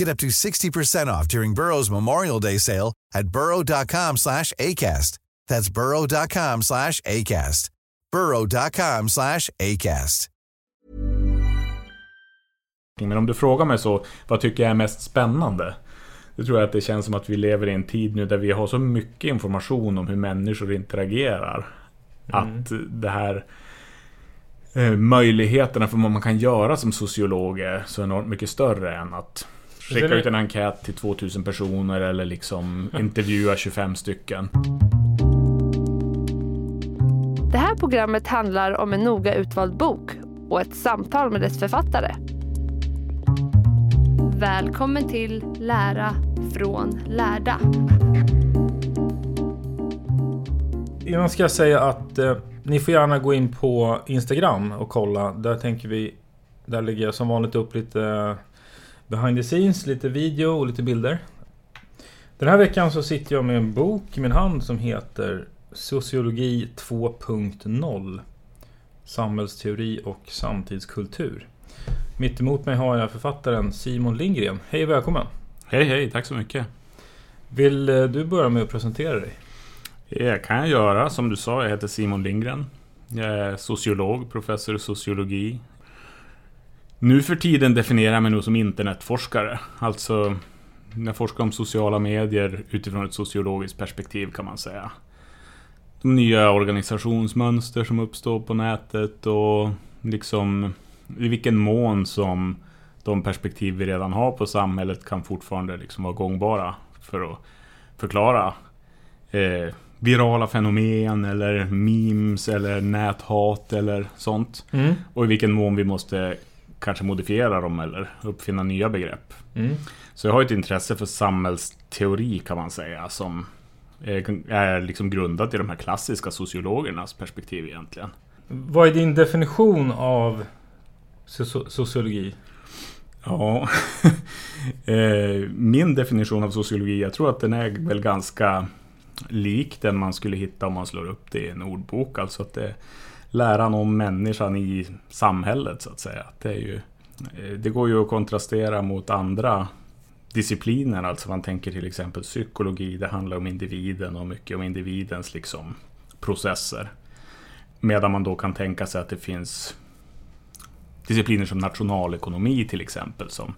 Get up to 60% off during Burrow's Memorial Day sale at burrow.com slash ACAST. That's burrow.com slash ACAST. burrow.com slash ACAST. Men om du frågar mig så, vad tycker jag är mest spännande? Det tror jag att det känns som att vi lever i en tid nu där vi har så mycket information om hur människor interagerar. Mm. Att det här eh, möjligheterna för vad man kan göra som sociolog är så enormt mycket större än att skicka ut en enkät till 2000 personer eller liksom intervjua 25 stycken. Det här programmet handlar om en noga utvald bok och ett samtal med dess författare. Välkommen till Lära från lärda. Innan ska jag säga att eh, ni får gärna gå in på Instagram och kolla. Där tänker vi... Där lägger jag som vanligt upp lite eh, behind the scenes, lite video och lite bilder. Den här veckan så sitter jag med en bok i min hand som heter Sociologi 2.0 Samhällsteori och samtidskultur. Mitt emot mig har jag författaren Simon Lindgren. Hej och välkommen! Hej hej, tack så mycket. Vill eh, du börja med att presentera dig? Det kan jag göra. Som du sa, jag heter Simon Lindgren. Jag är sociolog, professor i sociologi. Nu för tiden definierar jag mig nog som internetforskare. Alltså, jag forskar om sociala medier utifrån ett sociologiskt perspektiv kan man säga. De nya organisationsmönster som uppstår på nätet och liksom i vilken mån som de perspektiv vi redan har på samhället kan fortfarande liksom vara gångbara för att förklara eh, virala fenomen eller memes eller näthat eller sånt. Mm. Och i vilken mån vi måste kanske modifiera dem eller uppfinna nya begrepp. Mm. Så jag har ett intresse för samhällsteori kan man säga som är, liksom grundat i de här klassiska sociologernas perspektiv egentligen. Vad är din definition av so- sociologi? Ja, Eh, min definition av sociologi, jag tror att den är väl ganska lik den man skulle hitta om man slår upp det i en ordbok. Alltså att det läran om människan i samhället så att säga. Det, är ju, eh, det går ju att kontrastera mot andra discipliner. Alltså man tänker till exempel psykologi, det handlar om individen och mycket om individens liksom processer. Medan man då kan tänka sig att det finns discipliner som nationalekonomi till exempel som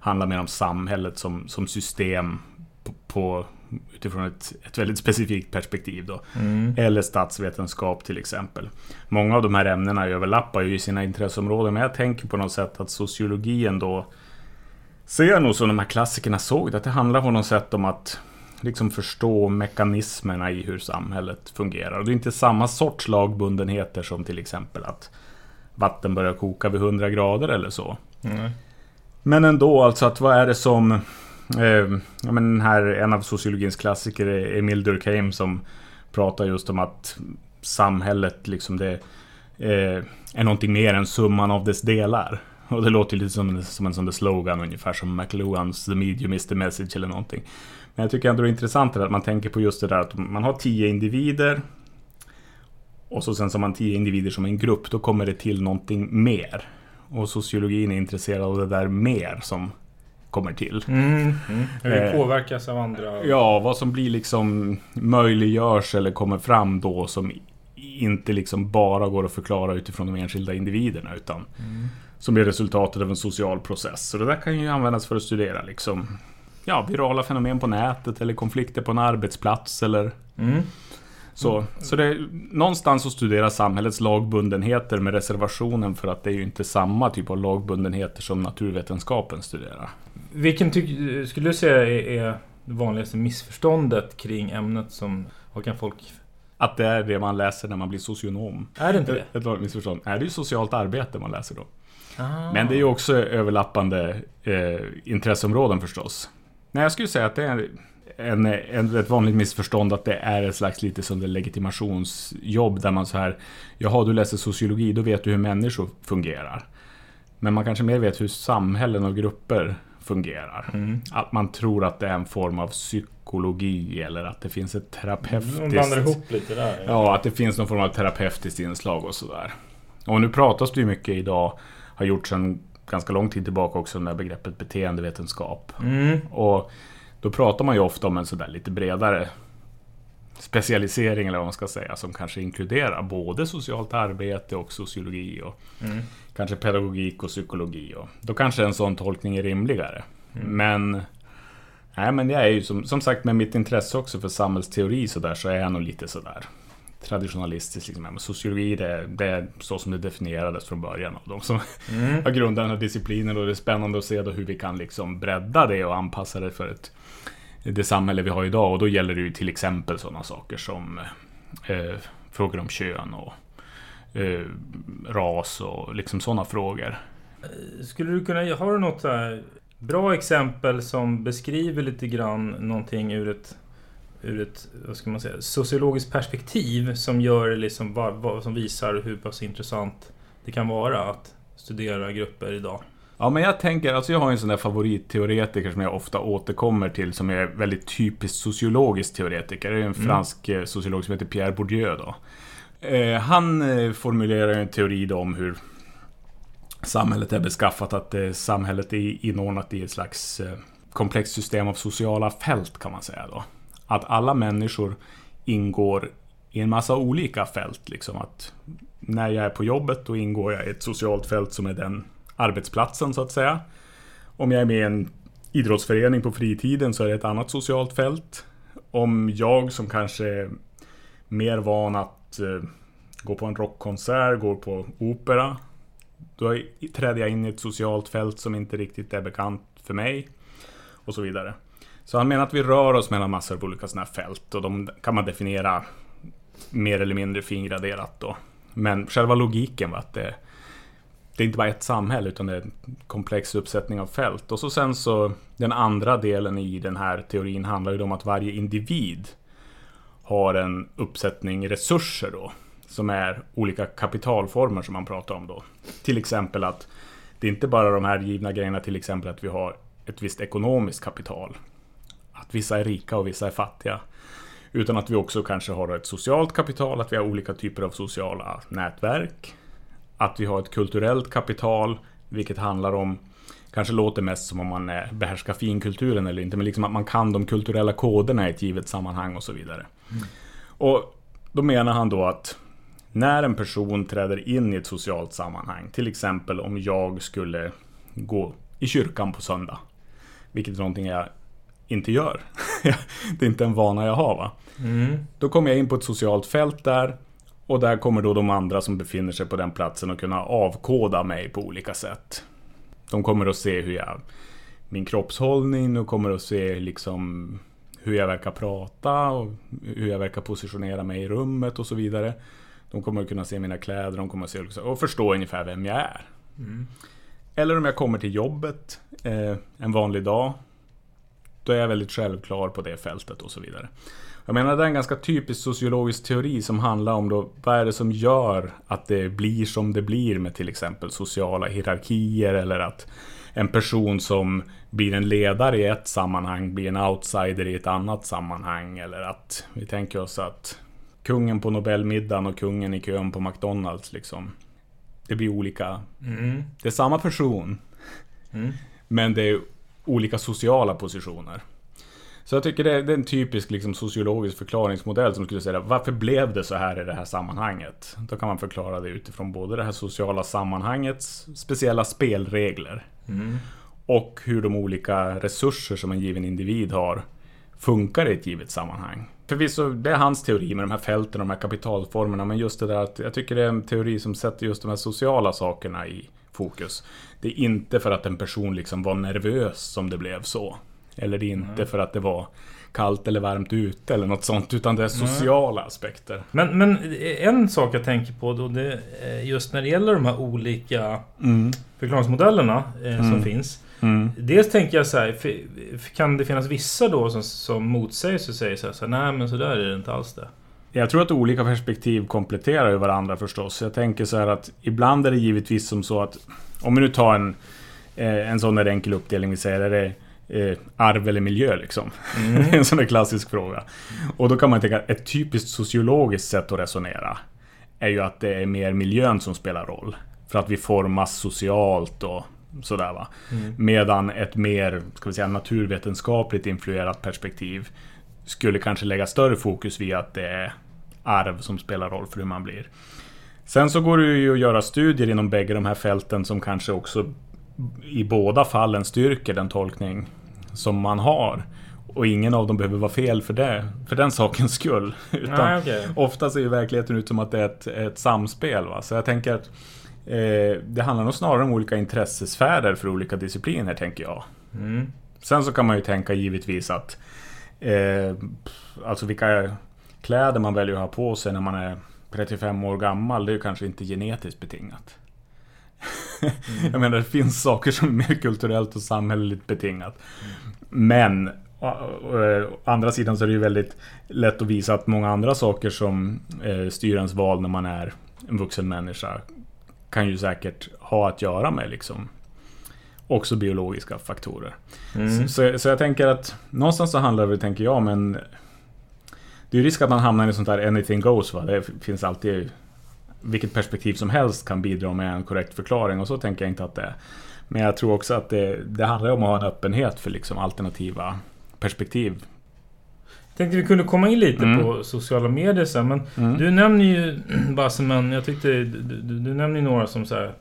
handlar mer om samhället som, som system på, på, utifrån ett, ett väldigt specifikt perspektiv. Då. Mm. Eller statsvetenskap till exempel. Många av de här ämnena överlappar ju i sina intresseområden men jag tänker på något sätt att sociologin då ser nog som de här klassikerna såg att det handlar på något sätt om att liksom förstå mekanismerna i hur samhället fungerar. Och det är inte samma sorts lagbundenheter som till exempel att vatten börjar koka vid 100 grader eller så. Mm. Men ändå, alltså att vad är det som... Eh, ja, men den här, en av sociologins klassiker är Emil Durkheim som pratar just om att samhället liksom det eh, är någonting mer än summan av dess delar. Och det låter lite som, som en sån där slogan ungefär som McLuhans The medium is the message eller någonting. Men jag tycker ändå det är intressant att man tänker på just det där att man har tio individer Och så sen som man tio individer som en grupp, då kommer det till någonting mer. Och sociologin är intresserad av det där mer som kommer till. Mm, mm. Hur det Eh, påverkas av andra. Ja, vad som blir liksom möjliggörs eller kommer fram då som inte liksom bara går att förklara utifrån de enskilda individerna utan som blir resultatet av en social process. Så det där kan ju användas för att studera liksom ja, virala fenomen på nätet eller konflikter på en arbetsplats eller Mm. Så. Så det är någonstans att studera samhällets lagbundenheter med reservationen för att det är ju inte samma typ av lagbundenheter som naturvetenskapen studerar. Vilken skulle du säga är, är det vanligaste missförståndet kring ämnet som... Vad kan folk... Att det är det man läser när man blir socionom. Är det inte det? Ett vanligt missförstånd. Är det ju socialt arbete man läser då? Ah. Men det är ju också överlappande eh, intresseområden förstås. Nej, jag skulle säga att det är en, en, ett vanligt missförstånd att det är ett slags lite som det legitimationsjobb där man så här Jaha, du läser sociologi, då vet du hur människor fungerar. Men man kanske mer vet hur samhällen och grupper fungerar. Mm. Att man tror att det är en form av psykologi eller att det finns ett terapeutiskt... blandar ihop lite där. Ja, att det finns någon form av terapeutiskt inslag och sådär. Och nu pratas det ju mycket idag, har gjorts sedan ganska lång tid tillbaka också med begreppet beteendevetenskap. Mm. Och då pratar man ju ofta om en sådär lite bredare specialisering eller vad man ska säga som kanske inkluderar både socialt arbete och sociologi och Mm. kanske pedagogik och psykologi. Och då kanske en sån tolkning är rimligare. Men Nej men jag är ju som, som sagt med mitt intresse också för samhällsteori så där så är jag nog lite sådär traditionalistisk. Liksom. Men sociologi det, det är så som det definierades från början av de som Mm. har grundat den här disciplinen och det är spännande att se då hur vi kan liksom bredda det och anpassa det för ett, det samhälle vi har idag och då gäller det ju till exempel sådana saker som eh, frågor om kön och eh, ras och liksom sådana frågor. Skulle du kunna... Har du något bra exempel som beskriver lite grann någonting ur ett... Ur ett, vad ska man säga, sociologiskt perspektiv som gör liksom, som visar hur pass intressant det kan vara att studera grupper idag. Ja, men jag tänker, alltså jag har en sån där favoritteoretiker som jag ofta återkommer till som är väldigt typiskt sociologisk teoretiker. Det är en fransk eh, sociolog som heter Pierre Bourdieu då. Eh, han eh, formulerar en teori då om hur samhället är beskaffat, att eh, samhället är inordnat i ett slags eh, komplext system av sociala fält kan man säga då. Att alla människor ingår i en massa olika fält. Liksom att när jag är på jobbet då ingår jag i ett socialt fält som är den arbetsplatsen så att säga. Om jag är med i en idrottsförening på fritiden så är det ett annat socialt fält. Om jag som kanske är mer van att eh, gå på en rockkonsert, går på opera. Då träder jag in i ett socialt fält som inte riktigt är bekant för mig. Och så vidare. Så han menar att vi rör oss mellan massor av olika sådana här fält och de kan man definiera mer eller mindre fingraderat då. Men själva logiken var att det, det är inte bara ett samhälle utan det är en komplex uppsättning av fält. Och så sen så den andra delen i den här teorin handlar ju om att varje individ har en uppsättning resurser då. Som är olika kapitalformer som man pratar om då. Till exempel att det är inte bara de här givna grejerna, till exempel att vi har ett visst ekonomiskt kapital. Att vissa är rika och vissa är fattiga. Utan att vi också kanske har ett socialt kapital, att vi har olika typer av sociala nätverk. Att vi har ett kulturellt kapital, vilket handlar om Kanske låter mest som om man eh, behärskar finkulturen eller inte, men liksom att man kan de kulturella koderna i ett givet sammanhang och så vidare. Och då menar han då att när en person träder in i ett socialt sammanhang, till exempel om jag skulle gå i kyrkan på söndag, vilket är någonting jag inte gör. det är inte en vana jag har va. Mm. Då kommer jag in på ett socialt fält där och där kommer då de andra som befinner sig på den platsen att kunna avkoda mig på olika sätt. De kommer att se hur jag, min kroppshållning, de kommer att se liksom hur jag verkar prata och hur jag verkar positionera mig i rummet och så vidare. De kommer att kunna se mina kläder, de kommer att se och förstå ungefär vem jag är. Eller om jag kommer till jobbet eh, en vanlig dag. Då är jag väldigt självklar på det fältet och så vidare. Jag menar det är en ganska typisk sociologisk teori som handlar om då, vad är det som gör att det blir som det blir med till exempel sociala hierarkier eller att en person som blir en ledare i ett sammanhang blir en outsider i ett annat sammanhang eller att vi tänker oss att kungen på Nobelmiddagen och kungen i kön på McDonalds liksom. Det blir olika. Mm. Det är samma person. Mm. Men det är olika sociala positioner. Så jag tycker det är, det är en typisk liksom, sociologisk förklaringsmodell som skulle säga varför blev det så här i det här sammanhanget? Då kan man förklara det utifrån både det här sociala sammanhangets speciella spelregler Mm. och hur de olika resurser som en given individ har funkar i ett givet sammanhang. Förvisso, det är hans teori med de här fälten, de här kapitalformerna, men just det där att jag tycker det är en teori som sätter just de här sociala sakerna i fokus. Det är inte för att en person liksom var nervös som det blev så. Eller det är inte för att det var kallt eller varmt ute eller något sånt, utan det är sociala aspekter. Men, men en sak jag tänker på då, det just när det gäller de här olika förklaringsmodellerna eh, som Mm. finns. Mm. Dels tänker jag så här, kan det finnas vissa då som, som motsäger sig och säger så här, så här, nej men så där är det inte alls det. Jag tror att olika perspektiv kompletterar ju varandra förstås. Jag tänker så här att ibland är det givetvis som så att om vi nu tar en, eh, en sån där enkel uppdelning, vi säger är det eh, arv eller miljö liksom? Är en sån där klassisk fråga. Och då kan man tänka ett typiskt sociologiskt sätt att resonera är ju att det är mer miljön som spelar roll. För att vi formas socialt och sådär va. Medan ett mer, ska vi säga, naturvetenskapligt influerat perspektiv skulle kanske lägga större fokus vid att det är arv som spelar roll för hur man blir. Sen så går det ju att göra studier inom bägge de här fälten som kanske också i båda fallen styrker den tolkning som man har. Och ingen av dem behöver vara fel för det, för den sakens skull. Utan Nej, okej. Ofta ser ju verkligheten ut som att det är ett, ett samspel. Va? Så jag tänker att eh, det handlar nog snarare om olika intressesfärer för olika discipliner, tänker jag. Mm. Sen så kan man ju tänka givetvis att eh, alltså vilka kläder man väljer att ha på sig när man är 35 år gammal, det är ju kanske inte genetiskt betingat. Jag menar, det finns saker som är mer kulturellt och samhälleligt betingat. Men å, å, å andra sidan så är det ju väldigt lätt att visa att många andra saker som eh, styr ens val när man är en vuxen människa kan ju säkert ha att göra med liksom också biologiska faktorer. Mm. Så, så jag tänker att någonstans så handlar det, tänker jag, men det är ju risk att man hamnar i sånt där anything goes. Va? Det finns alltid vilket perspektiv som helst kan bidra med en korrekt förklaring och så tänker jag inte att det är. Men jag tror också att det, det handlar om att ha en öppenhet för liksom alternativa perspektiv. Tänkte vi kunde komma in lite Mm. på sociala medier sen. Men Mm. du nämner ju en... Jag tyckte du, du, du nämner ju några som så här,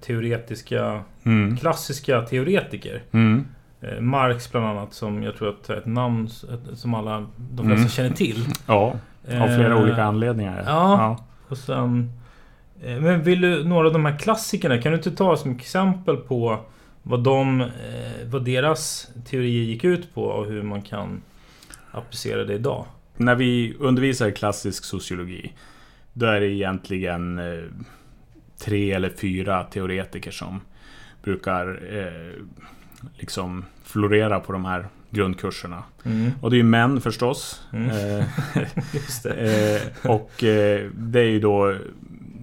teoretiska... Mm. Klassiska teoretiker. Mm. Eh, Marx bland annat som jag tror att är ett namn som alla de flesta Mm. känner till. Ja, av flera Eh, olika anledningar. ja. Och sen... eh, Men vill du, några av de här klassikerna, kan du inte ta som exempel på vad de... eh, Vad deras teorier gick ut på och hur man kan applicera det idag? När vi undervisar klassisk sociologi Då är det egentligen eh, tre eller fyra teoretiker som brukar eh, liksom florera på de här grundkurserna. Mm. Och det är ju män förstås. Mm. Eh, eh, och eh, det är ju då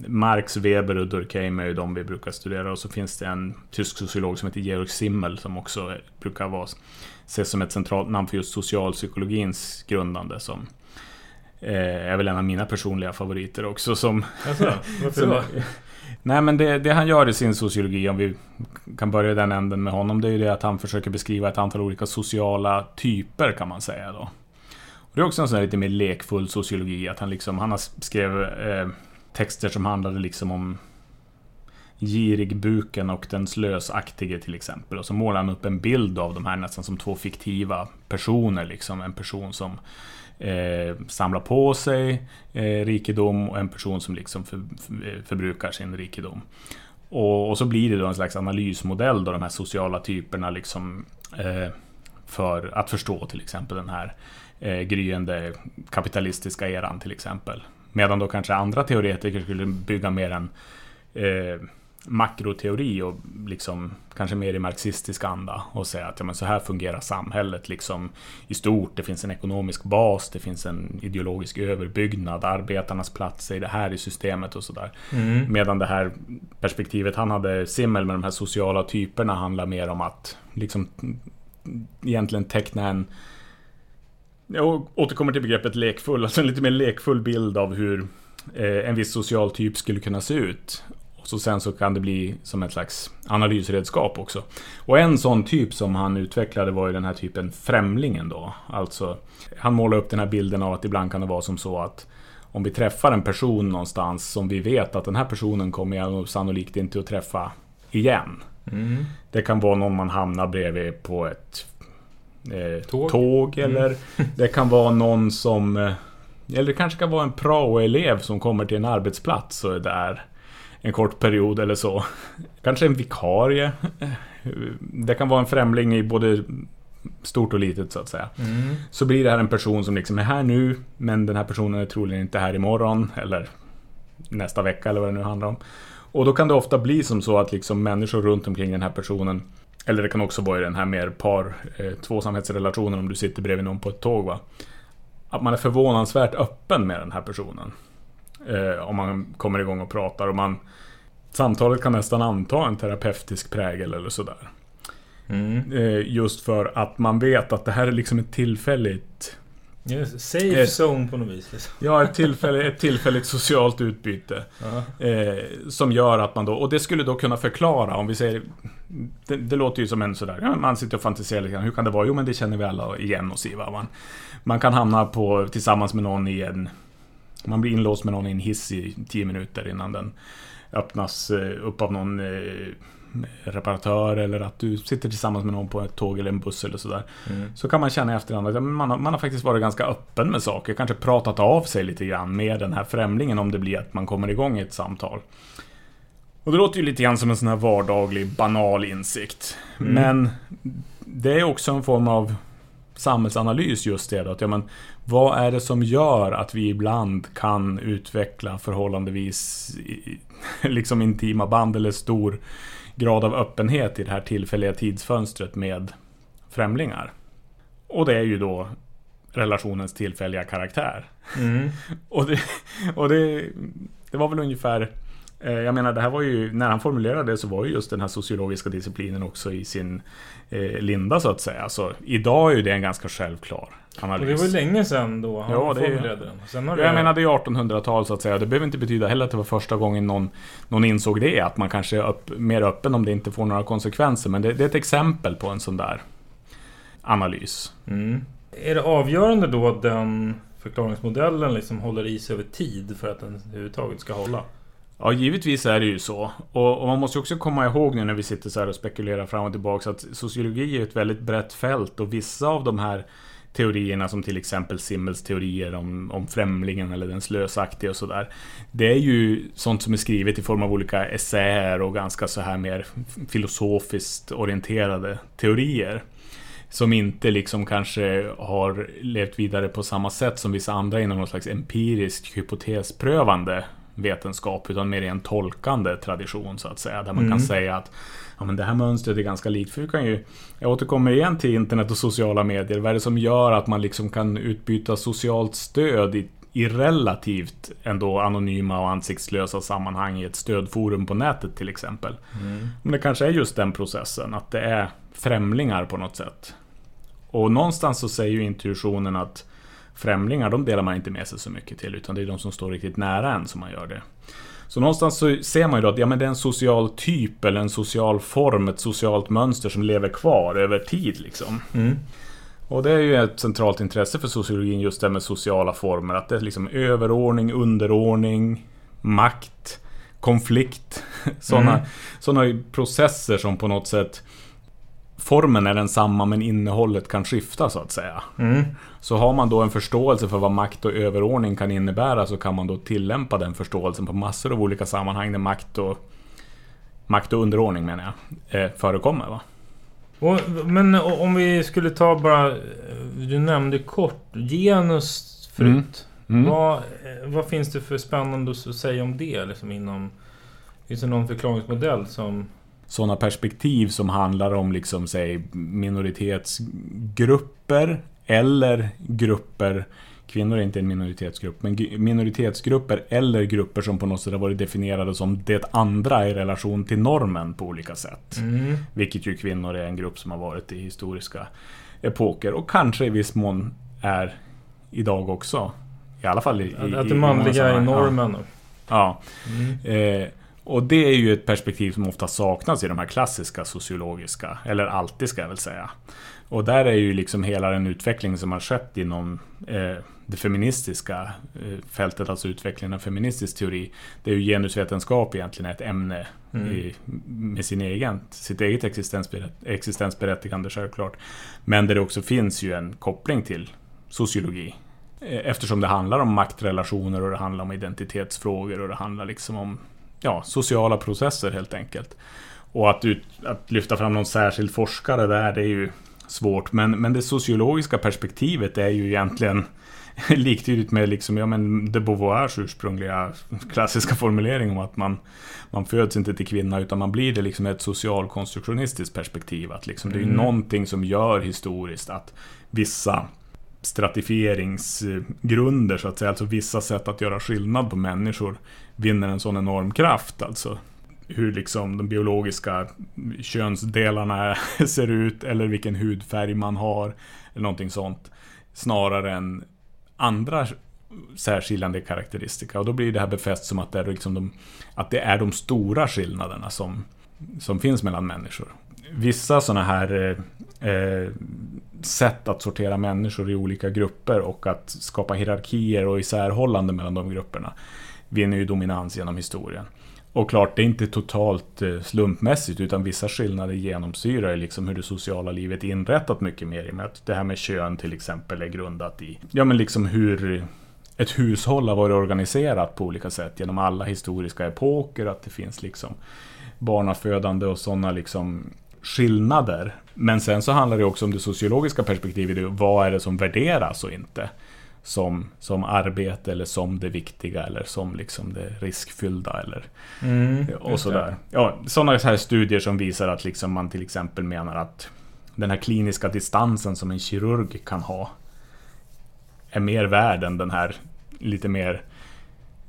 Marx, Weber och Durkheim är ju de vi brukar studera. Och så finns det en tysk sociolog som heter Georg Simmel som också brukar vara, ses som ett centralt namn för just socialpsykologins grundande. Som är väl en av mina personliga favoriter också. Som, Alltså, varför som? Nej men det, det han gör i sin sociologi, om vi kan börja i den änden med honom, det är ju det att han försöker beskriva ett antal olika sociala typer kan man säga då. Och det är också en sån här lite mer lekfull sociologi, att han liksom, han skrev eh, texter som handlade liksom om girigbuken och den slösaktige till exempel. Och så målar han upp en bild av de här nästan som två fiktiva personer. Liksom. En person som eh, samlar på sig eh, rikedom och en person som liksom för, för, förbrukar sin rikedom. Och, och så blir det då en slags analysmodell då de här sociala typerna liksom eh, för att förstå till exempel den här eh, gryende kapitalistiska eran till exempel. Medan då kanske andra teoretiker skulle bygga mer en eh, makroteori och liksom kanske mer i marxistisk anda och säga att ja, men så här fungerar samhället liksom i stort. Det finns en ekonomisk bas, det finns en ideologisk överbyggnad, arbetarnas plats i det här i systemet och sådär. Mm. Medan det här perspektivet han hade, Simmel med de här sociala typerna, handlar mer om att liksom egentligen teckna en Jag återkommer till begreppet lekfull, alltså en lite mer lekfull bild av hur eh, en viss social typ skulle kunna se ut. Och så sen så kan det bli som ett slags analysredskap också. Och en sån typ som han utvecklade var ju den här typen främlingen då. Alltså, han målar upp den här bilden av att ibland kan det vara som så att om vi träffar en person någonstans som vi vet att den här personen kommer jag sannolikt inte att träffa igen. Mm. Det kan vara någon man hamnar bredvid på ett eh, tåg. tåg. Mm. eller mm. det kan vara någon som... Eh, eller det kanske kan vara en prao-elev som kommer till en arbetsplats och är där en kort period eller så. Kanske en vikarie. Det kan vara en främling i både stort och litet så att säga. Mm. Så blir det här en person som liksom är här nu, men den här personen är troligen inte här imorgon eller nästa vecka eller vad det nu handlar om. Och då kan det ofta bli som så att liksom människor runt omkring den här personen eller det kan också vara i den här mer par eh, tvåsamhetsrelationen om du sitter bredvid någon på ett tåg. Va? Att man är förvånansvärt öppen med den här personen. Eh, om man kommer igång och pratar och man Samtalet kan nästan anta en terapeutisk prägel eller sådär. Mm. Eh, just för att man vet att det här är liksom ett tillfälligt Yes, safe ett, zone på något vis. Liksom. Ja, ett tillfälligt, ett tillfälligt socialt utbyte. Eh, som gör att man då, och det skulle då kunna förklara om vi säger Det, det låter ju som en sådär, ja, man sitter och fantiserar lite grann. Hur kan det vara? Jo men det känner vi alla igen oss i. Va? Man, man kan hamna på, tillsammans med någon i en Man blir inlåst med någon i en hiss i tio minuter innan den öppnas eh, upp av någon eh, reparatör eller att du sitter tillsammans med någon på ett tåg eller en buss eller sådär. Mm. Så kan man känna i efterhand att man har, man har faktiskt varit ganska öppen med saker. Kanske pratat av sig lite grann med den här främlingen om det blir att man kommer igång i ett samtal. Och det låter ju lite grann som en sån här vardaglig banal insikt. Mm. Men det är också en form av samhällsanalys just det. Att, ja, men, vad är det som gör att vi ibland kan utveckla förhållandevis liksom intima band eller stor grad av öppenhet i det här tillfälliga tidsfönstret med främlingar. Och det är ju då relationens tillfälliga karaktär. Mm. och det, och det, det var väl ungefär jag menar, det här var ju, när han formulerade det så var ju just den här sociologiska disciplinen också i sin eh, linda så att säga. Så idag är ju det en ganska självklar analys. Och det var ju länge sedan då han ja, det, formulerade den. Sen har det... Jag menar det är 1800-tal så att säga. Det behöver inte betyda heller att det var första gången någon, någon insåg det. Att man kanske är upp, mer öppen om det inte får några konsekvenser. Men det, det är ett exempel på en sån där analys. Mm. Är det avgörande då att den förklaringsmodellen liksom håller i sig över tid för att den överhuvudtaget ska hålla? Ja, givetvis är det ju så. Och, och, man måste också komma ihåg nu när vi sitter så här och spekulerar fram och tillbaka att sociologi är ett väldigt brett fält och vissa av de här teorierna som till exempel Simmels teorier om, om främlingen eller den slösaktiga och sådär. Det är ju sånt som är skrivet i form av olika essäer och ganska så här mer filosofiskt orienterade teorier. Som inte liksom kanske har levt vidare på samma sätt som vissa andra inom någon slags empirisk hypotesprövande vetenskap utan mer i en tolkande tradition så att säga. Där man mm. kan säga att ja, men det här mönstret är ganska likt. För vi kan ju, jag återkommer igen till internet och sociala medier. Vad är det som gör att man liksom kan utbyta socialt stöd i, i relativt ändå anonyma och ansiktslösa sammanhang i ett stödforum på nätet till exempel. Mm. Men det kanske är just den processen, att det är främlingar på något sätt. Och någonstans så säger ju intuitionen att främlingar, de delar man inte med sig så mycket till, utan det är de som står riktigt nära en som man gör det. Så någonstans så ser man ju då att ja, men det är en social typ eller en social form, ett socialt mönster som lever kvar över tid. Liksom. Mm. Och det är ju ett centralt intresse för sociologin just det med sociala former. Att det är liksom överordning, underordning, makt, konflikt. Sådana mm. Såna processer som på något sätt formen är densamma men innehållet kan skifta så att säga. Mm. Så har man då en förståelse för vad makt och överordning kan innebära så kan man då tillämpa den förståelsen på massor av olika sammanhang där makt och, makt och underordning menar jag, eh, förekommer. Va? Och, men om vi skulle ta bara, du nämnde kort genus förut. Mm. Mm. Vad, vad finns det för spännande att säga om det? Liksom inom, finns det någon förklaringsmodell som sådana perspektiv som handlar om liksom, säg, minoritetsgrupper eller grupper Kvinnor är inte en minoritetsgrupp, men minoritetsgrupper eller grupper som på något sätt har varit definierade som det andra i relation till normen på olika sätt. Mm. Vilket ju kvinnor är en grupp som har varit i historiska epoker och kanske i viss mån är idag också. I alla fall i... i att det manliga är normen. Ja. Mm. Eh, och det är ju ett perspektiv som ofta saknas i de här klassiska sociologiska, eller alltid ska jag väl säga. Och där är ju liksom hela den utveckling som har skett inom eh, det feministiska eh, fältet, alltså utvecklingen av feministisk teori. Det är ju genusvetenskap egentligen ett ämne mm. i, med sin egen, sitt eget existensberätt, existensberättigande självklart. Men där det också finns ju en koppling till sociologi. Eh, eftersom det handlar om maktrelationer och det handlar om identitetsfrågor och det handlar liksom om ja, sociala processer helt enkelt. Och att, ut, att lyfta fram någon särskild forskare där, det är ju svårt. Men, men det sociologiska perspektivet är ju egentligen liktydigt med liksom, ja, men de Beauvoirs ursprungliga klassiska formulering om att man, man föds inte till kvinna utan man blir det liksom ett socialkonstruktionistiskt perspektiv. Att liksom, Det är mm. någonting som gör historiskt att vissa stratifieringsgrunder så att säga, alltså vissa sätt att göra skillnad på människor vinner en sån enorm kraft. Alltså hur liksom de biologiska könsdelarna ser ut eller vilken hudfärg man har. Eller någonting sånt. Snarare än andra särskiljande karaktäristika. Och då blir det här befäst som att det är, liksom de, att det är de stora skillnaderna som, som finns mellan människor. Vissa sådana här eh, eh, sätt att sortera människor i olika grupper och att skapa hierarkier och isärhållande mellan de grupperna vinner ju dominans genom historien. Och klart, det är inte totalt eh, slumpmässigt utan vissa skillnader genomsyrar liksom hur det sociala livet är inrättat mycket mer. I och med att det här med kön till exempel är grundat i ja, men liksom hur ett hushåll har varit organiserat på olika sätt genom alla historiska epoker. Att det finns liksom barnafödande och sådana liksom skillnader. Men sen så handlar det också om det sociologiska perspektivet. Vad är det som värderas och inte? Som, som arbete eller som det viktiga eller som liksom det riskfyllda eller mm, och sådär. Ja, sådana här studier som visar att liksom man till exempel menar att den här kliniska distansen som en kirurg kan ha är mer värd än den här lite mer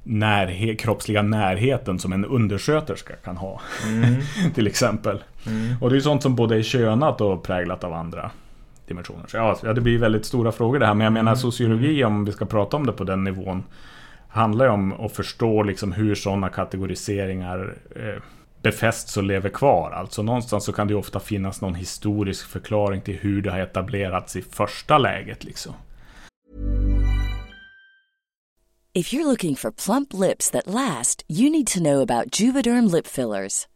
närhet, kroppsliga närheten som en undersköterska kan ha. Mm. till exempel. Mm. Och det är sånt som både är könat och präglat av andra dimensioner. Så ja, det blir väldigt stora frågor det här. Men jag menar mm. sociologi, om vi ska prata om det på den nivån, handlar ju om att förstå liksom hur sådana kategoriseringar eh, befästs och lever kvar. Alltså någonstans så kan det ofta finnas någon historisk förklaring till hur det har etablerats i första läget. Liksom. If you're looking for plump lips that last, you need to know about Juvederm lip fillers.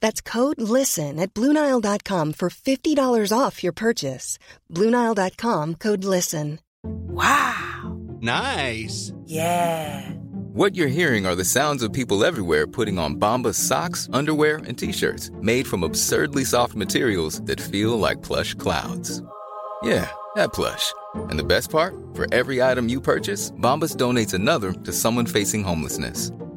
That's code LISTEN at Bluenile.com for $50 off your purchase. Bluenile.com code LISTEN. Wow! Nice! Yeah! What you're hearing are the sounds of people everywhere putting on Bombas socks, underwear, and t shirts made from absurdly soft materials that feel like plush clouds. Yeah, that plush. And the best part? For every item you purchase, Bombas donates another to someone facing homelessness.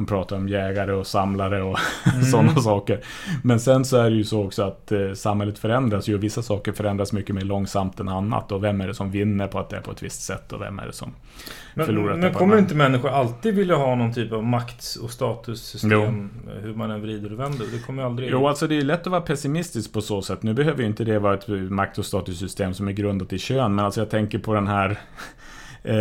Man pratar om jägare och samlare och Mm. sådana saker. Men sen så är det ju så också att eh, samhället förändras ju. Vissa saker förändras mycket mer långsamt än annat. Och vem är det som vinner på att det är på ett visst sätt och vem är det som förlorar Men, det men kommer inte människor alltid vilja ha någon typ av makt och statussystem? Hur man än vrider och vänder. Det kommer aldrig... Jo, alltså det är lätt att vara pessimistisk på så sätt. Nu behöver ju inte det vara ett makt och statussystem som är grundat i kön. Men alltså jag tänker på den här... Eh,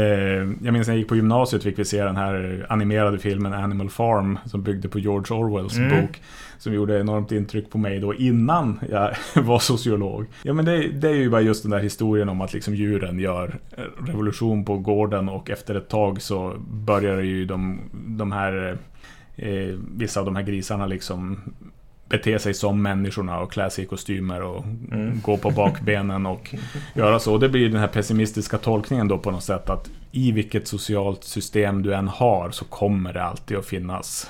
jag minns när jag gick på gymnasiet fick vi se den här animerade filmen Animal Farm. Som byggde på George Orwells Mm. bok. Som gjorde enormt intryck på mig då innan jag var sociolog. Ja men det, det är ju bara just den där historien om att liksom djuren gör revolution på gården. Och efter ett tag så börjar ju de, de här... Eh, vissa av de här grisarna liksom bete sig som människorna och klä sig i kostymer och Mm. gå på bakbenen och göra så. Det blir den här pessimistiska tolkningen då på något sätt att i vilket socialt system du än har så kommer det alltid att finnas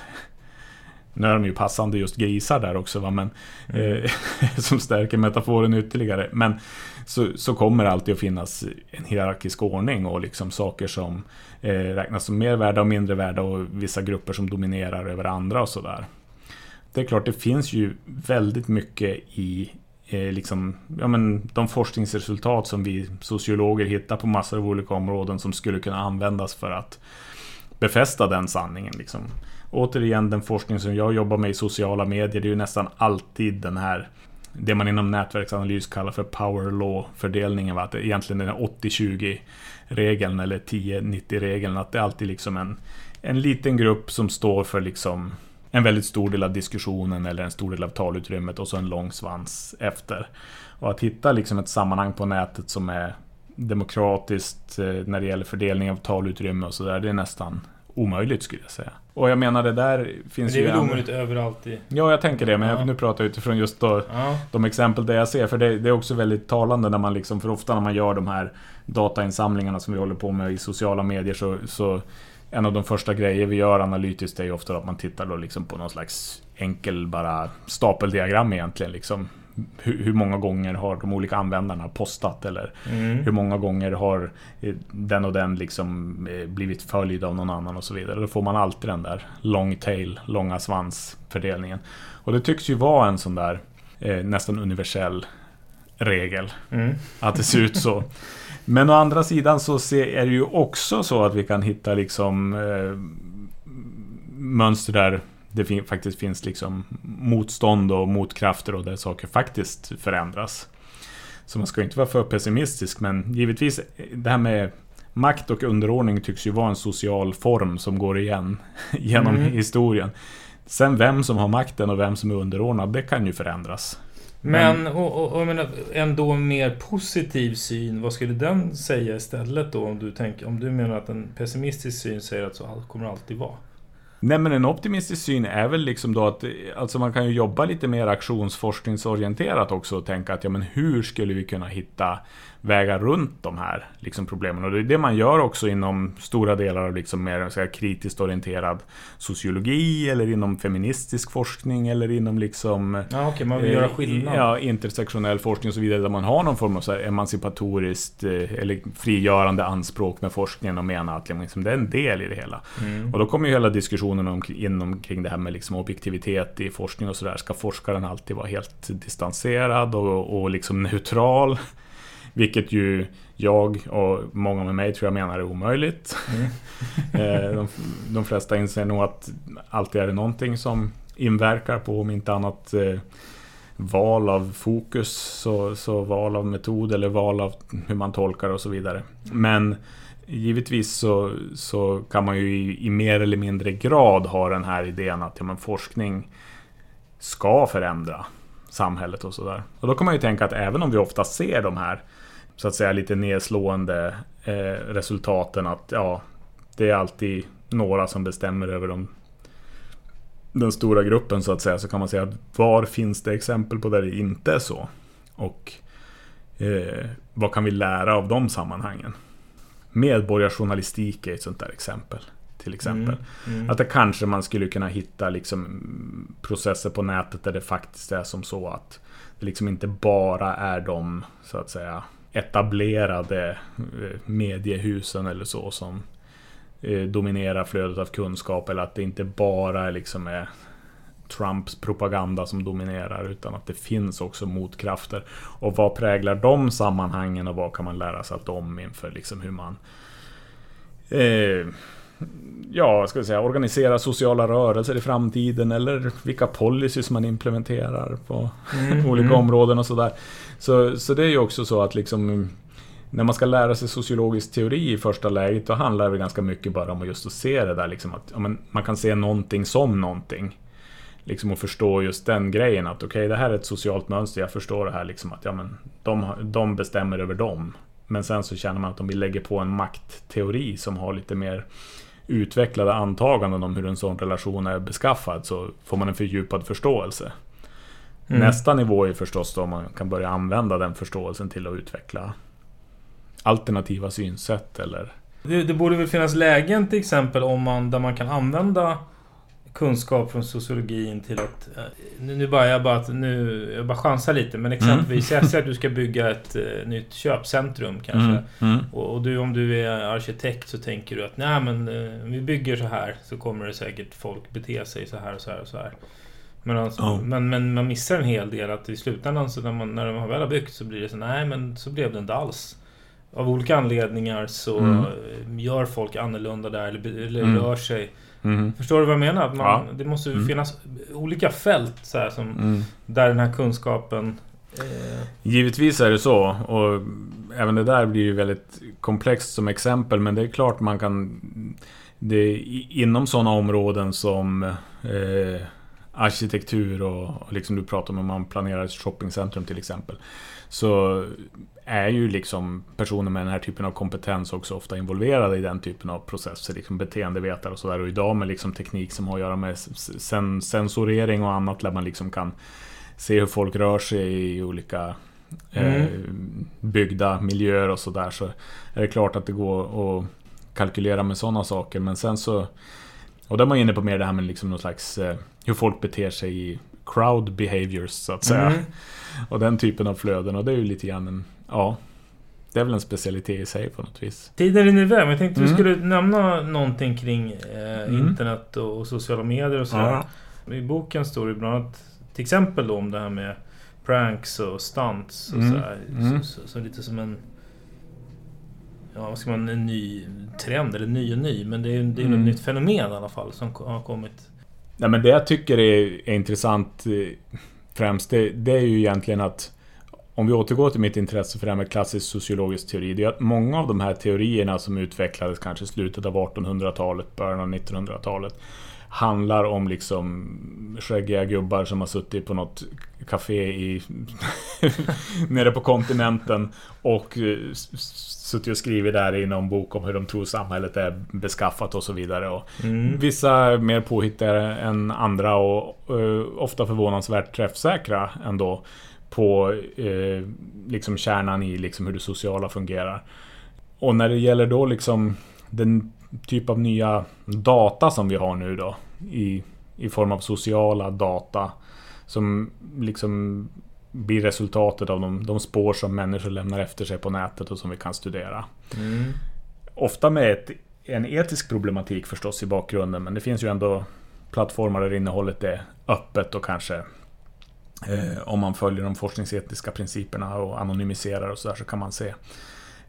nu är de ju passande just grisar där också va, men eh, som stärker metaforen ytterligare. Men så, så kommer det alltid att finnas en hierarkisk ordning och liksom saker som eh, räknas som mer värda och mindre värda och vissa grupper som dominerar över andra och sådär. Det är klart, det finns ju väldigt mycket i eh, liksom, ja, men, de forskningsresultat som vi sociologer hittar på massor av olika områden som skulle kunna användas för att befästa den sanningen. Liksom. Återigen, den forskning som jag jobbar med i sociala medier, det är ju nästan alltid den här det man inom nätverksanalys kallar för power law-fördelningen. va? Att det egentligen den 80-20-regeln eller 10-90-regeln. Att det alltid liksom en, en liten grupp som står för liksom en väldigt stor del av diskussionen eller en stor del av talutrymmet och så en lång svans efter. Och att hitta liksom ett sammanhang på nätet som är demokratiskt eh, när det gäller fördelning av talutrymme och sådär, det är nästan omöjligt skulle jag säga. Och jag menar det där Men finns det är ju... väl andra- omöjligt överallt i... Ja, jag tänker det, men Ja. jag, nu pratar jag utifrån just då, Ja. de exempel där jag ser. För det, det är också väldigt talande när man liksom, för ofta när man gör de här datainsamlingarna som vi håller på med i sociala medier så, så en av de första grejer vi gör analytiskt är ju ofta att man tittar då liksom på någon slags enkel bara stapeldiagram egentligen. Liksom. Hur, hur många gånger har de olika användarna postat eller Mm. hur många gånger har eh, den och den liksom eh, blivit följd av någon annan och så vidare. Då får man alltid den där long tail, långa svans fördelningen. Och det tycks ju vara en sån där eh, nästan universell regel. Mm. Att det ser ut så. Men å andra sidan så är det ju också så att vi kan hitta liksom eh, mönster där det fin- faktiskt finns liksom motstånd och motkrafter och där saker faktiskt förändras. Så man ska inte vara för pessimistisk men givetvis eh, det här med makt och underordning tycks ju vara en social form som går igen genom Mm. historien. Sen vem som har makten och vem som är underordnad, det kan ju förändras. Men och, och, och jag menar, ändå en mer positiv syn, vad skulle den säga istället då? Om du, tänker, om du menar att en pessimistisk syn säger att så kommer alltid vara. Nej men en optimistisk syn är väl liksom då att alltså man kan ju jobba lite mer aktionsforskningsorienterat också och tänka att ja men hur skulle vi kunna hitta vägar runt de här liksom problemen. Och det är det man gör också inom stora delar av liksom mer här, kritiskt orienterad sociologi eller inom feministisk forskning eller inom liksom Ja, okej, man vill göra skillnad. Ja, intersektionell forskning och så vidare där man har någon form av så här emancipatoriskt eh, eller frigörande anspråk med forskningen och menar att liksom, det är en del i det hela. Mm. Och då kommer ju hela diskussionen om, inom, kring det här med liksom objektivitet i forskning och sådär. Ska forskaren alltid vara helt distanserad och, och liksom neutral? Vilket ju jag och många med mig tror jag menar är omöjligt. Eh, de, de flesta inser nog att alltid är det någonting som inverkar på, om inte annat eh, val av fokus, så, så val av metod eller val av hur man tolkar och så vidare. Men givetvis så, så kan man ju i, i mer eller mindre grad ha den här idén att ja, men forskning ska förändra samhället och sådär. Och då kan man ju tänka att även om vi ofta ser de här så att säga lite nedslående eh, resultaten att ja, det är alltid några som bestämmer över de, den stora gruppen så att säga. Så kan man säga att var finns det exempel på där det inte är så? Och eh, vad kan vi lära av de sammanhangen? Medborgarjournalistik är ett sånt där exempel. Till exempel. Mm, mm. Att det kanske man skulle kunna hitta liksom processer på nätet där det faktiskt är som så att det liksom inte bara är de så att säga etablerade eh, mediehusen eller så som eh, dominerar flödet av kunskap eller att det inte bara liksom är Trumps propaganda som dominerar utan att det finns också motkrafter. Och vad präglar de sammanhangen och vad kan man lära sig av dem inför liksom hur man eh, ja, ska vi säga, organisera sociala rörelser i framtiden eller vilka policies man implementerar på mm, olika mm. områden och sådär. Så, så det är ju också så att liksom mm, när man ska lära sig sociologisk teori i första läget, då handlar det ganska mycket bara om att just att se det där liksom att ja, men man kan se någonting som någonting. Liksom att förstå just den grejen att okej, okay, det här är ett socialt mönster, jag förstår det här liksom att ja, men de, de bestämmer över dem. Men sen så känner man att om vi lägger på en maktteori som har lite mer utvecklade antaganden om hur en sån relation är beskaffad så får man en fördjupad förståelse. Mm. Nästa nivå är förstås då man kan börja använda den förståelsen till att utveckla alternativa synsätt eller... Det, det borde väl finnas lägen till exempel om man, där man kan använda kunskap från sociologin till att... Eh, nu, nu bara jag bara, nu, jag bara chansar lite men exempelvis mm. säg att du ska bygga ett uh, nytt köpcentrum kanske. Mm. Mm. Och, och, du om du är arkitekt så tänker du att nej men uh, vi bygger så här så kommer det säkert folk bete sig så här och så här och så här. Men, alltså, oh. men, men man missar en hel del att i slutändan så när man, när man väl har byggt så blir det så nej men så blev det inte alls. Av olika anledningar så mm. gör folk annorlunda där eller, eller mm. rör sig Mm. Förstår du vad jag menar? Man, ja. Det måste mm. finnas olika fält så här, som, mm. där den här kunskapen... Eh... Givetvis är det så. Och även det där blir ju väldigt komplext som exempel. Men det är klart man kan... Det, inom sådana områden som eh, arkitektur och, och liksom du pratar om om man planerar ett shoppingcentrum till exempel. Så är ju liksom personer med den här typen av kompetens också ofta involverade i den typen av processer, liksom beteendevetare och sådär. Och idag med liksom teknik som har att göra med sen sensorering och annat, där man liksom kan se hur folk rör sig i olika mm. eh, byggda miljöer och sådär, så är det klart att det går att kalkylera med sådana saker. Men sen så... Och där är man inne på mer det här med liksom någon slags eh, hur folk beter sig i crowd behaviors så att säga. Mm. Och den typen av flöden och det är ju lite grann en ja, det är väl en specialitet i sig på något vis. Tiden rinner iväg, men jag tänkte mm. vi skulle nämna någonting kring eh, mm. internet och, sociala medier och så. Ja. I boken står det bland annat till exempel då om det här med pranks och stunts och mm. så, här, mm. så, så, så, lite som en Ja, vad ska man, en ny trend, eller ny och ny, men det är, det är mm. ett nytt fenomen i alla fall som har kommit. Nej, men det jag tycker är, är intressant eh, främst, det, det är ju egentligen att om vi återgår till mitt intresse för det här med klassisk sociologisk teori, det är att många av de här teorierna som utvecklades kanske i slutet av 1800-talet, början av 1900-talet, handlar om liksom skäggiga gubbar som har suttit på något café i nere på kontinenten och eh, suttit och skrivit där i någon bok om hur de tror samhället är beskaffat och så vidare. Och mm. Vissa är mer påhittade än andra och uh, ofta förvånansvärt träffsäkra ändå på eh, liksom kärnan i liksom hur det sociala fungerar. Och när det gäller då liksom den typ av nya data som vi har nu då i, i form av sociala data som liksom blir resultatet av de, de spår som människor lämnar efter sig på nätet och som vi kan studera. Mm. Ofta med ett, en etisk problematik förstås i bakgrunden men det finns ju ändå plattformar där innehållet är öppet och kanske Eh, om man följer de forskningsetiska principerna och anonymiserar och sådär så kan man se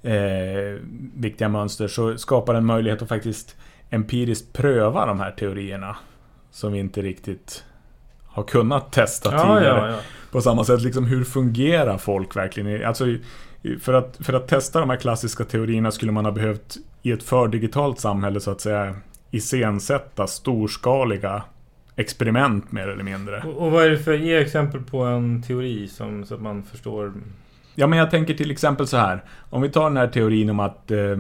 eh, viktiga mönster. Så skapar en möjlighet att faktiskt empiriskt pröva de här teorierna. Som vi inte riktigt har kunnat testa ja, tidigare. Ja, ja. På samma sätt, liksom, hur fungerar folk verkligen? Alltså, för, att, för att testa de här klassiska teorierna skulle man ha behövt i ett fördigitalt samhälle så att säga iscensätta storskaliga experiment mer eller mindre. Och, och vad är det för, ge exempel på en teori som, så att man förstår. Ja men jag tänker till exempel så här. Om vi tar den här teorin om att eh,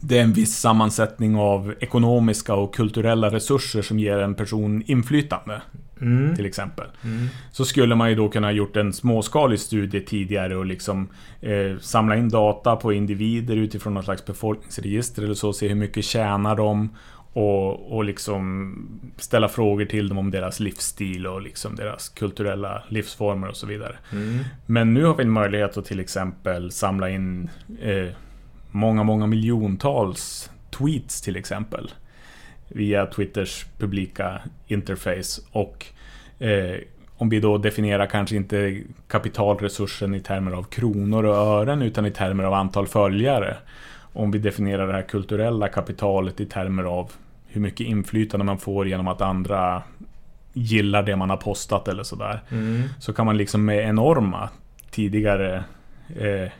det är en viss sammansättning av ekonomiska och kulturella resurser som ger en person inflytande. Mm. Till exempel. Mm. Så skulle man ju då kunna ha gjort en småskalig studie tidigare och liksom eh, samla in data på individer utifrån något slags befolkningsregister eller så. Se hur mycket tjänar de och, och liksom ställa frågor till dem om deras livsstil och liksom deras kulturella livsformer och så vidare. Mm. Men nu har vi en möjlighet att till exempel samla in eh, många, många miljontals tweets till exempel. Via Twitters publika interface. Och eh, om vi då definierar kanske inte kapitalresursen i termer av kronor och ören utan i termer av antal följare. Om vi definierar det här kulturella kapitalet i termer av hur mycket inflytande man får genom att andra gillar det man har postat eller sådär. Mm. Så kan man liksom med enorma tidigare eh,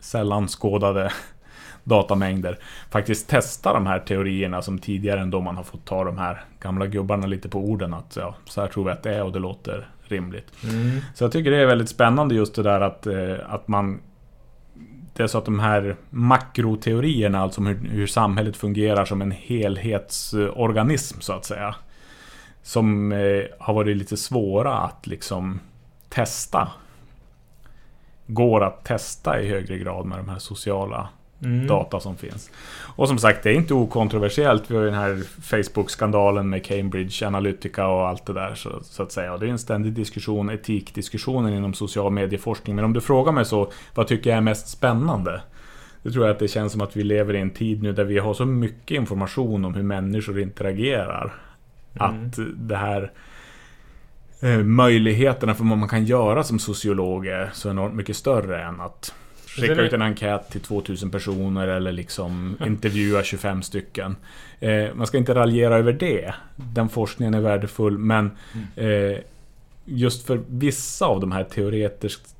sällan skådade datamängder faktiskt testa de här teorierna som tidigare ändå man har fått ta de här gamla gubbarna lite på orden att ja, så här tror vi att det är och det låter rimligt. Mm. Så jag tycker det är väldigt spännande just det där att, eh, att man det är så att de här makroteorierna, alltså om hur, hur samhället fungerar som en helhetsorganism så att säga. Som eh, har varit lite svåra att liksom testa. Går att testa i högre grad med de här sociala Mm. data som finns. Och som sagt, det är inte okontroversiellt. Vi har ju den här Facebook-skandalen med Cambridge Analytica och allt det där. Så, så att säga. Och det är en ständig diskussion, etikdiskussionen inom social medieforskning. Men om du frågar mig så, vad tycker jag är mest spännande? Det tror jag att det känns som att vi lever i en tid nu där vi har så mycket information om hur människor interagerar. Mm. Att det här eh, möjligheterna för vad man kan göra som sociolog är så enormt mycket större än att skicka ut en enkät till 2000 personer eller liksom intervjua 25 stycken. Eh, man ska inte raljera över det. Den forskningen är värdefull men eh, just för vissa av de här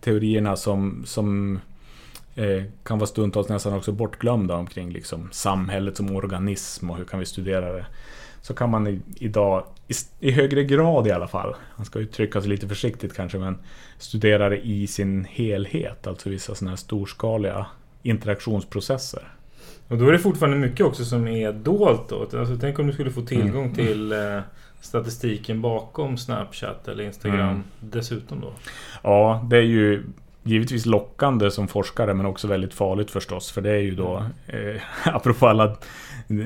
teorierna som, som eh, kan vara stundtals nästan också bortglömda omkring liksom samhället som organism och hur kan vi studera det. Så kan man idag, i, i högre grad i alla fall, man ska uttrycka sig lite försiktigt kanske, men studera det i sin helhet. Alltså vissa sådana här storskaliga interaktionsprocesser. Och då är det fortfarande mycket också som är dolt då. Alltså, tänk om du skulle få tillgång Mm. till eh, statistiken bakom Snapchat eller Instagram Mm. dessutom då. Ja, det är ju givetvis lockande som forskare men också väldigt farligt förstås. För det är ju då, eh, apropå alla,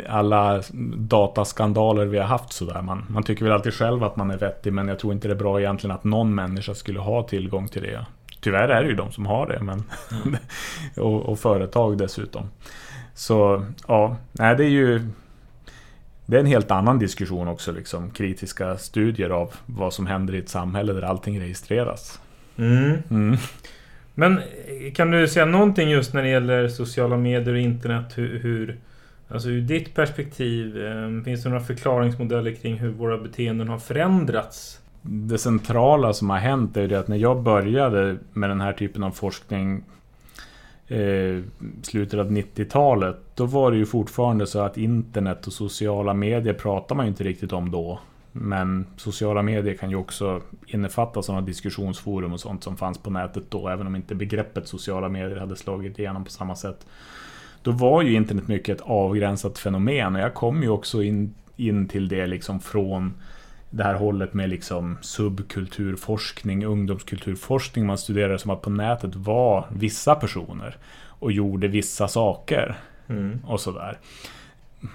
alla dataskandaler vi har haft sådär. Man, man tycker väl alltid själv att man är vettig men jag tror inte det är bra egentligen att någon människa skulle ha tillgång till det. Tyvärr är det ju de som har det. Men och, och företag dessutom. Så ja, nej det är ju det är en helt annan diskussion också, liksom kritiska studier av vad som händer i ett samhälle där allting registreras. Mm. Mm. Men kan du säga någonting just när det gäller sociala medier och internet? Hur, hur alltså ur ditt perspektiv, ehm, finns det några förklaringsmodeller kring hur våra beteenden har förändrats? Det centrala som har hänt är ju det att när jag började med den här typen av forskning eh, slutet av 90-talet, då var det ju fortfarande så att internet och sociala medier pratar man ju inte riktigt om då. Men sociala medier kan ju också innefatta sådana diskussionsforum och sånt som fanns på nätet då, även om inte begreppet sociala medier hade slagit igenom på samma sätt. Då var ju internet mycket ett avgränsat fenomen och jag kom ju också in, in till det liksom från det här hållet med liksom subkulturforskning, ungdomskulturforskning. Man studerade som att på nätet var vissa personer och gjorde vissa saker Mm. och sådär.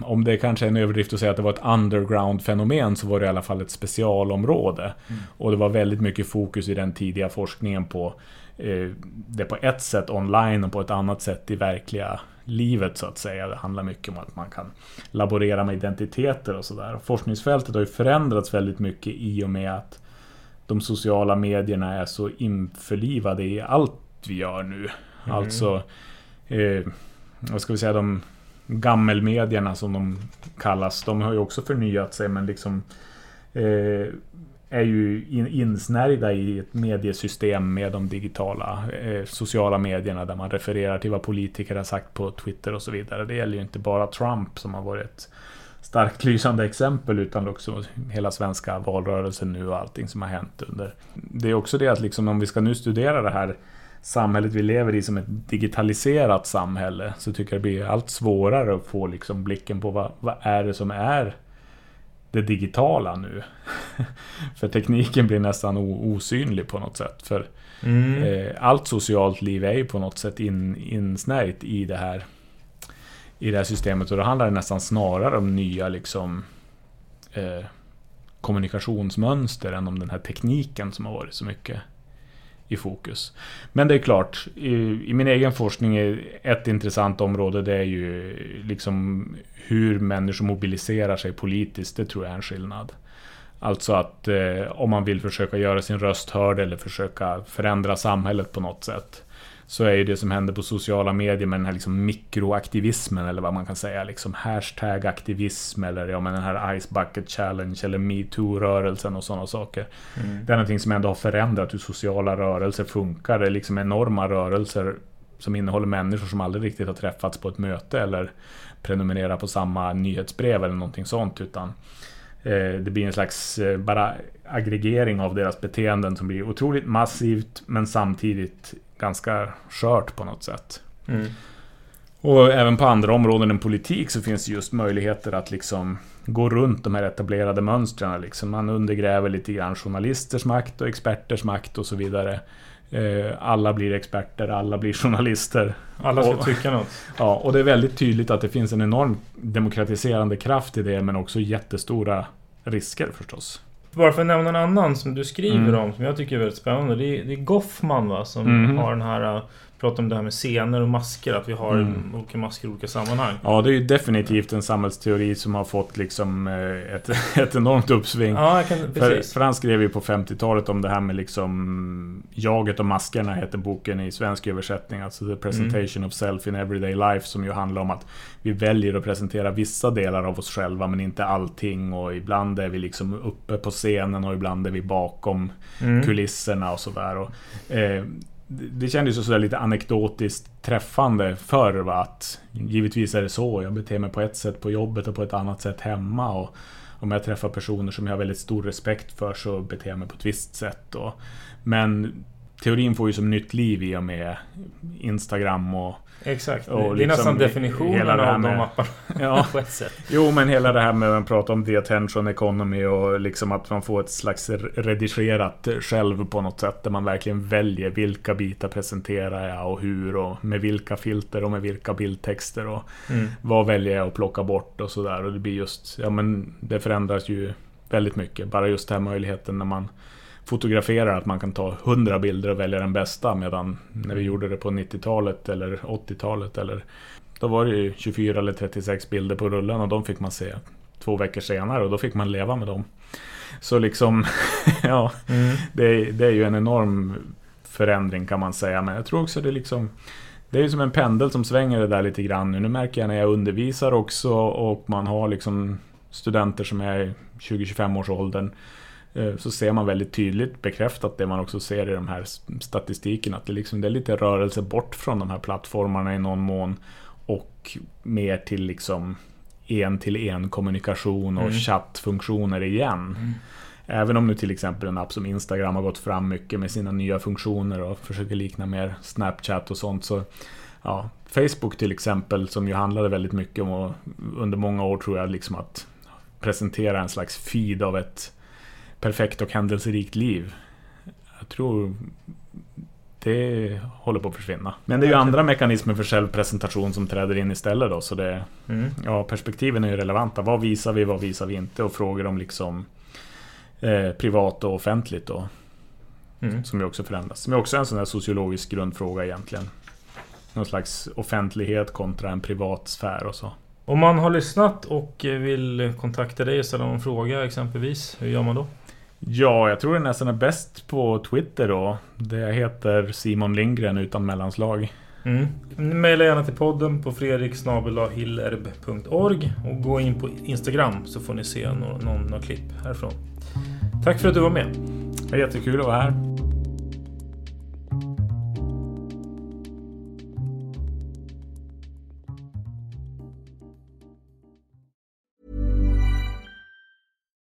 Om det kanske är en överdrift att säga att det var ett underground-fenomen så var det i alla fall ett specialområde. Och det var väldigt mycket fokus i den tidiga forskningen på eh, det på ett sätt online och på ett annat sätt i verkliga livet så att säga. Det handlar mycket om att man kan laborera med identiteter och sådär. Forskningsfältet har ju förändrats väldigt mycket i och med att de sociala medierna är så införlivade i allt vi gör nu. Mm. Alltså, eh, vad ska vi säga, de gammelmedierna som de kallas, de har ju också förnyat sig men liksom eh, är ju in, insnärjda i ett mediesystem med de digitala eh, sociala medierna där man refererar till vad politiker har sagt på Twitter och så vidare. Det gäller ju inte bara Trump som har varit ett starkt lysande exempel utan också hela svenska valrörelsen nu och allting som har hänt under. Det är också det att liksom om vi ska nu studera det här samhället vi lever i som ett digitaliserat samhälle så tycker jag det blir allt svårare att få liksom blicken på vad, vad är det som är det digitala nu. för tekniken blir nästan osynlig på något sätt. För Mm. eh, allt socialt liv är ju på något sätt in, insnärjt i det här i det här systemet och då handlar det nästan snarare om nya liksom eh, kommunikationsmönster än om den här tekniken som har varit så mycket i fokus. Men det är klart, i, i, min egen forskning är ett intressant område det är ju liksom hur människor mobiliserar sig politiskt. Det tror jag är en skillnad. Alltså att eh, om man vill försöka göra sin röst hörd eller försöka förändra samhället på något sätt så är ju det som händer på sociala medier med den här liksom mikroaktivismen eller vad man kan säga. Liksom hashtag aktivism eller ja, men den här Ice Bucket Challenge eller metoo-rörelsen och sådana saker. Mm. Det är någonting som ändå har förändrat hur sociala rörelser funkar. Det är liksom enorma rörelser som innehåller människor som aldrig riktigt har träffats på ett möte eller prenumererar på samma nyhetsbrev eller någonting sånt. Utan eh, det blir en slags eh, bara aggregering av deras beteenden som blir otroligt massivt men samtidigt ganska skört på något sätt. Mm. Och även på andra områden än politik så finns det just möjligheter att liksom gå runt de här etablerade mönstren. Liksom. Man undergräver lite grann journalisters makt och experters makt och så vidare. Eh, alla blir experter, alla blir journalister. Alla ska och, tycka något. Ja, och det är väldigt tydligt att det finns en enorm demokratiserande kraft i det, men också jättestora risker förstås. Bara för att nämna en annan som du skriver mm. om, som jag tycker är väldigt spännande. Det är, det är Goffman va, som mm. har den här pratar om det här med scener och masker, att vi har mm. olika masker i olika sammanhang. Ja, det är ju definitivt en samhällsteori som har fått liksom eh, ett, ett enormt uppsving. Ja, kan, för, för han skrev ju på 50-talet om det här med liksom Jaget och maskerna heter boken i svensk översättning. Alltså The Presentation mm. of Self in Everyday Life som ju handlar om att vi väljer att presentera vissa delar av oss själva men inte allting och ibland är vi liksom uppe på scenen och ibland är vi bakom mm. kulisserna och sådär. Eh, det kändes ju sådär lite anekdotiskt träffande förr. Att givetvis är det så. Jag beter mig på ett sätt på jobbet och på ett annat sätt hemma. Och om jag träffar personer som jag har väldigt stor respekt för så beter jag mig på ett visst sätt. Och, men teorin får ju som nytt liv i och med Instagram och Exakt, och det är liksom nästan definitionen av de apparna ja. på ett sätt. Jo, men hela det här med att prata om the attention economy och liksom att man får ett slags redigerat själv på något sätt där man verkligen väljer vilka bitar presenterar jag och hur och med vilka filter och med vilka bildtexter och mm. vad väljer jag att plocka bort och sådär och det blir just, ja men det förändras ju väldigt mycket. Bara just den här möjligheten när man fotograferar att man kan ta 100 bilder och välja den bästa medan när vi gjorde det på 90-talet eller 80-talet eller då var det ju 24 eller 36 bilder på rullen och de fick man se två veckor senare och då fick man leva med dem. Så liksom, ja, mm. det, det, är ju en enorm förändring kan man säga. Men jag tror också det liksom det är ju som en pendel som svänger det där lite grann nu. Nu märker jag när jag undervisar också och man har liksom studenter som är i 20-25 års åldern så ser man väldigt tydligt bekräftat det man också ser i de här statistiken att det, liksom, det är lite rörelse bort från de här plattformarna i någon mån och mer till liksom en till en kommunikation och mm. chattfunktioner igen. Mm. Även om nu till exempel en app som Instagram har gått fram mycket med sina nya funktioner och försöker likna mer Snapchat och sånt så ja, Facebook till exempel som ju handlade väldigt mycket om och under många år tror jag liksom att presentera en slags feed av ett perfekt och händelserikt liv. Jag tror det håller på att försvinna. Men det är ju andra mekanismer för självpresentation som träder in istället då. Så det, mm. ja, perspektiven är ju relevanta. Vad visar vi, vad visar vi inte? Och frågor om liksom eh, privat och offentligt då. Mm. Som ju också förändras. Som är också en sån här sociologisk grundfråga egentligen. Någon slags offentlighet kontra en privat sfär och så. Om man har lyssnat och vill kontakta dig och ställa någon fråga exempelvis, hur gör man då? Ja, jag tror det nästan är bäst på Twitter då. Det heter Simon Lindgren utan mellanslag. Mm. Maila gärna till podden på fredriksnabelahillerb.org och gå in på Instagram så får ni se någon, någon, någon klipp härifrån. Tack för att du var med. Det är jättekul att vara här.